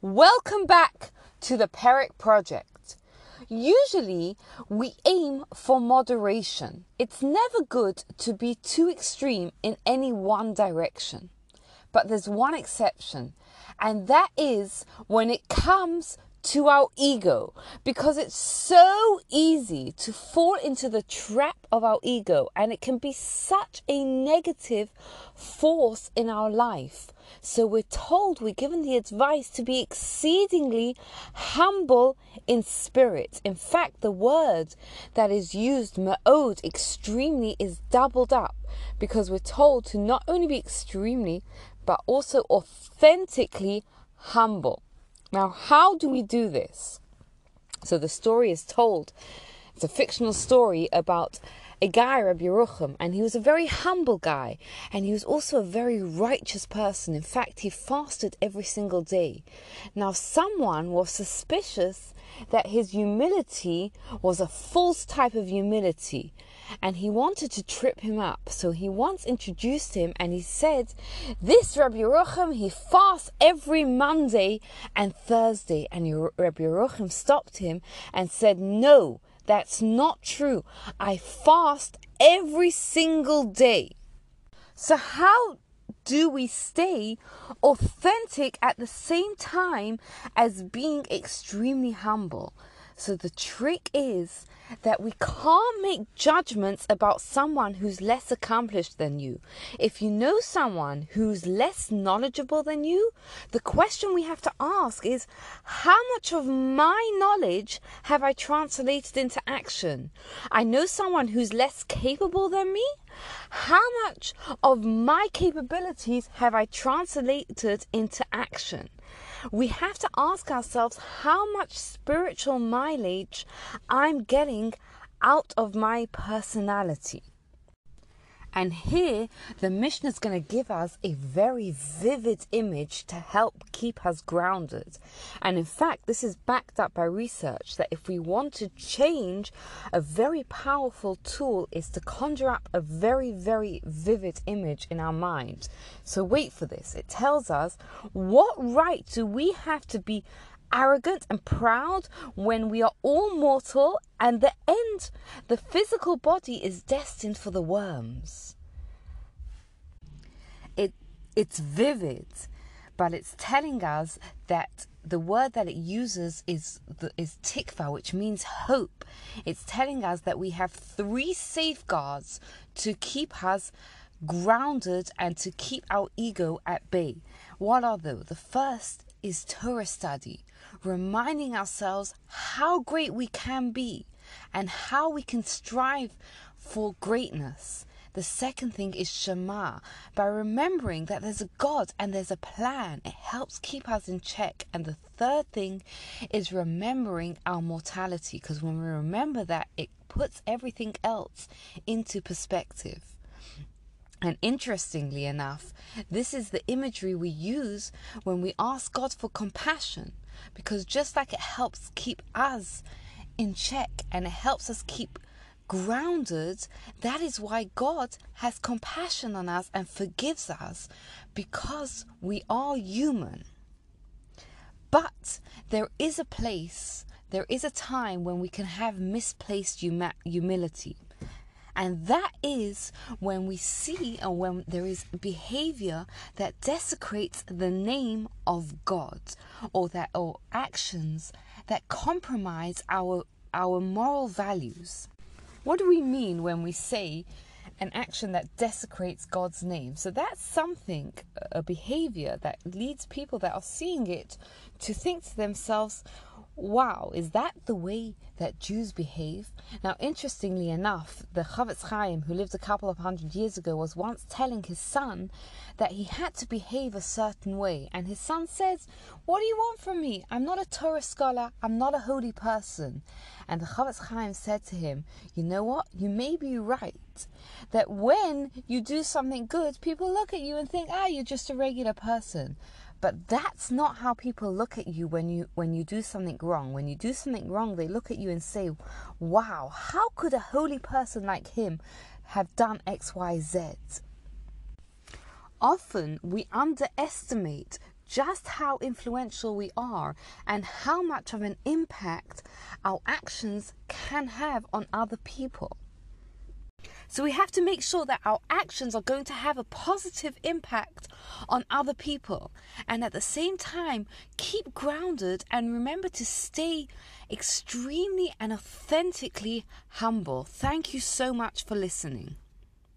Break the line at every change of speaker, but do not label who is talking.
Welcome back to the Perek Project. Usually, we aim for moderation. It's never good to be too extreme in any one direction. But there's one exception, and that is when it comes to our ego because it's so easy to fall into the trap of our ego and it can be such a negative force in our life. So we're told, we're given the advice to be exceedingly humble in spirit. In fact, the word that is used, ma'od, extremely, is doubled up because we're told to not only be extremely, but also authentically humble. Now, how do we do this? So the story is told. It's a fictional story about a guy, Rabbi Yerucham, and he was a very humble guy, and he was also a very righteous person. In fact, he fasted every single day. Now, someone was suspicious that his humility was a false type of humility, and he wanted to trip him up. So he once introduced him, and he said, "This Rabbi Yerucham, he fasts every Monday and Thursday." And Rabbi Yerucham stopped him and said, "No." That's not true. I fast every single day. So, how do we stay authentic at the same time as being extremely humble? So, the trick is that we can't make judgments about someone who's less accomplished than you. If you know someone who's less knowledgeable than you, the question we have to ask is how much of my knowledge have I translated into action? I know someone who's less capable than me. How much of my capabilities have I translated into action? We have to ask ourselves how much spiritual mileage I'm getting out of my personality. And here, the Mishnah is going to give us a very vivid image to help keep us grounded. And in fact, this is backed up by research that if we want to change, a very powerful tool is to conjure up a very, very vivid image in our mind. So, wait for this. It tells us what right do we have to be arrogant and proud when we are all mortal and the end, the physical body is destined for the worms. It, it's vivid, but it's telling us that the word that it uses is is tikva, which means hope. It's telling us that we have three safeguards to keep us grounded and to keep our ego at bay. What are those? The first is Torah study, reminding ourselves how great we can be and how we can strive for greatness. The second thing is Shema, by remembering that there's a God and there's a plan. It helps keep us in check. And the third thing is remembering our mortality, because when we remember that, it puts everything else into perspective. And interestingly enough, this is the imagery we use when we ask God for compassion, because just like it helps keep us in check and it helps us keep grounded, that is why God has compassion on us and forgives us because we are human. But there is a place, there is a time when we can have misplaced humility. And that is when we see and when there is behavior that desecrates the name of God or that or actions that compromise our our moral values. What do we mean when we say an action that desecrates God's name? So that's something, a behavior that leads people that are seeing it to think to themselves, wow, is that the way that Jews behave? Now, interestingly enough, the Chofetz Chaim, who lived a couple of hundred years ago, was once telling his son that he had to behave a certain way. And his son says, What do you want from me? I'm not a Torah scholar, I'm not a holy person. And the Chofetz Chaim said to him, You know what? You may be right. That when you do something good, people look at you and think, Ah, you're just a regular person. But that's not how people look at you when you when you do something wrong. When you do something wrong, they look at you and say, "Wow, how could a holy person like him have done X, Y, Z?" Often we underestimate just how influential we are and how much of an impact our actions can have on other people. So we have to make sure that our actions are going to have a positive impact on other people. And at the same time, keep grounded and remember to stay extremely and authentically humble. Thank you so much for listening.